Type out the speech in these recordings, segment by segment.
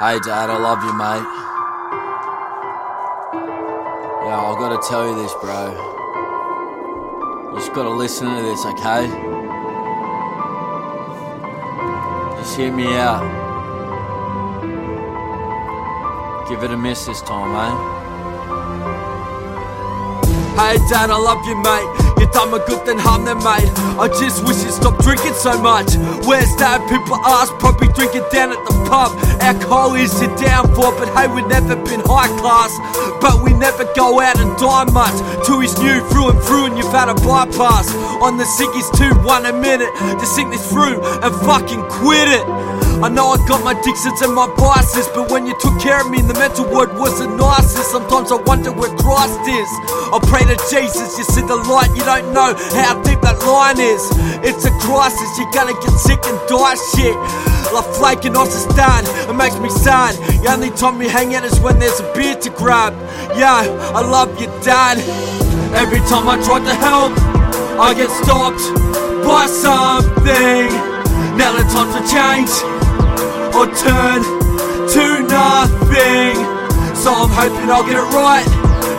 Hey, Dad, I love you, mate. Yeah, I've gotta tell you this, bro. You just gotta listen to this, okay? Just hear me out. Give it a miss this time, mate. Hey dad, I love you mate Done more good than harm then mate. I just wish you stopped drinking so much. Where's that? People ask, probably drinking down at the pub. Alcohol is your downfall, but hey we've never been high class. But we never go out and die much. Two is new through and through and you've had a bypass. On the sickies two, one a minute To sink this through and fucking quit it I know I got my addictions and my biases, but when you took care of me, the mental word was the nicest. Sometimes I wonder where Christ is. I pray to Jesus, you see the light, you don't know how deep that line is. It's a crisis, you're gonna get sick and die shit. Like flaking off the stand, it makes me sad. The only time we hang out is when there's a beer to grab. Yeah, I love you, dad. Every time I try to help, I get stopped by something. Now the time to change or turn to nothing. So I'm hoping I'll get it right,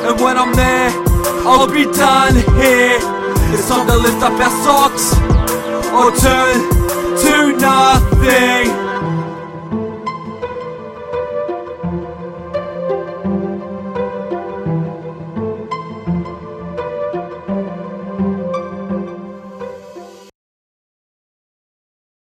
and when I'm there, I'll be done here. It's time to lift up our socks or turn to nothing.